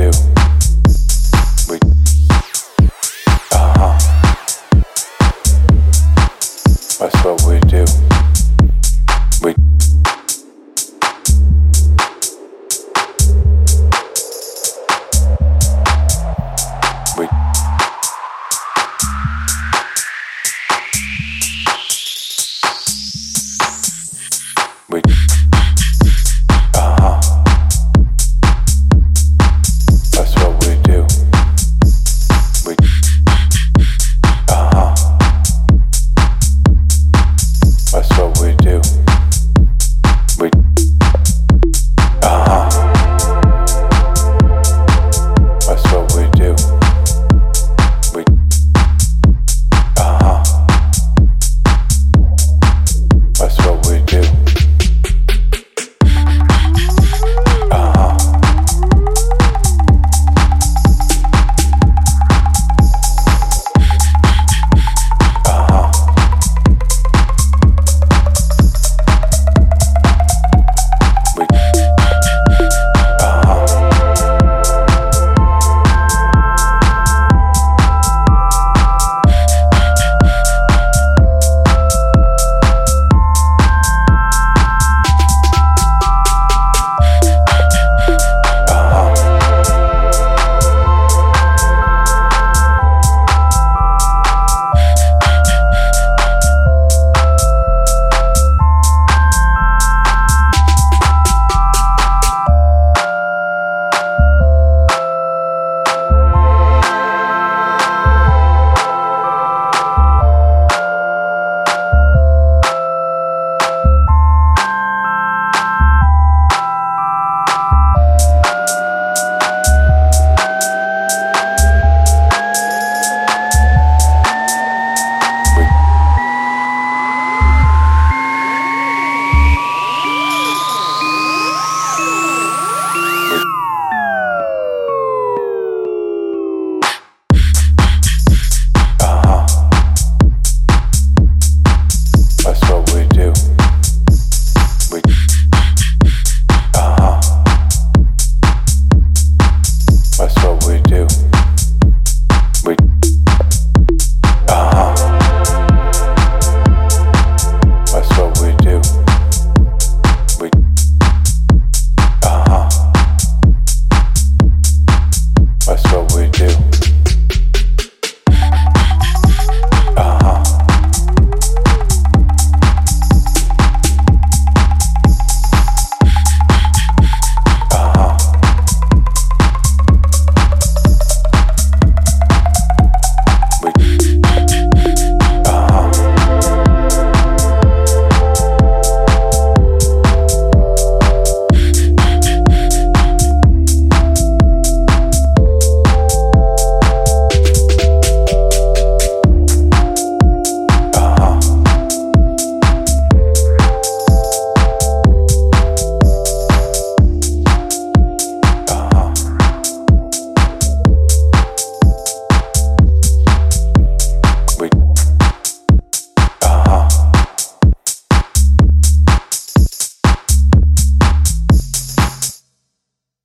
do.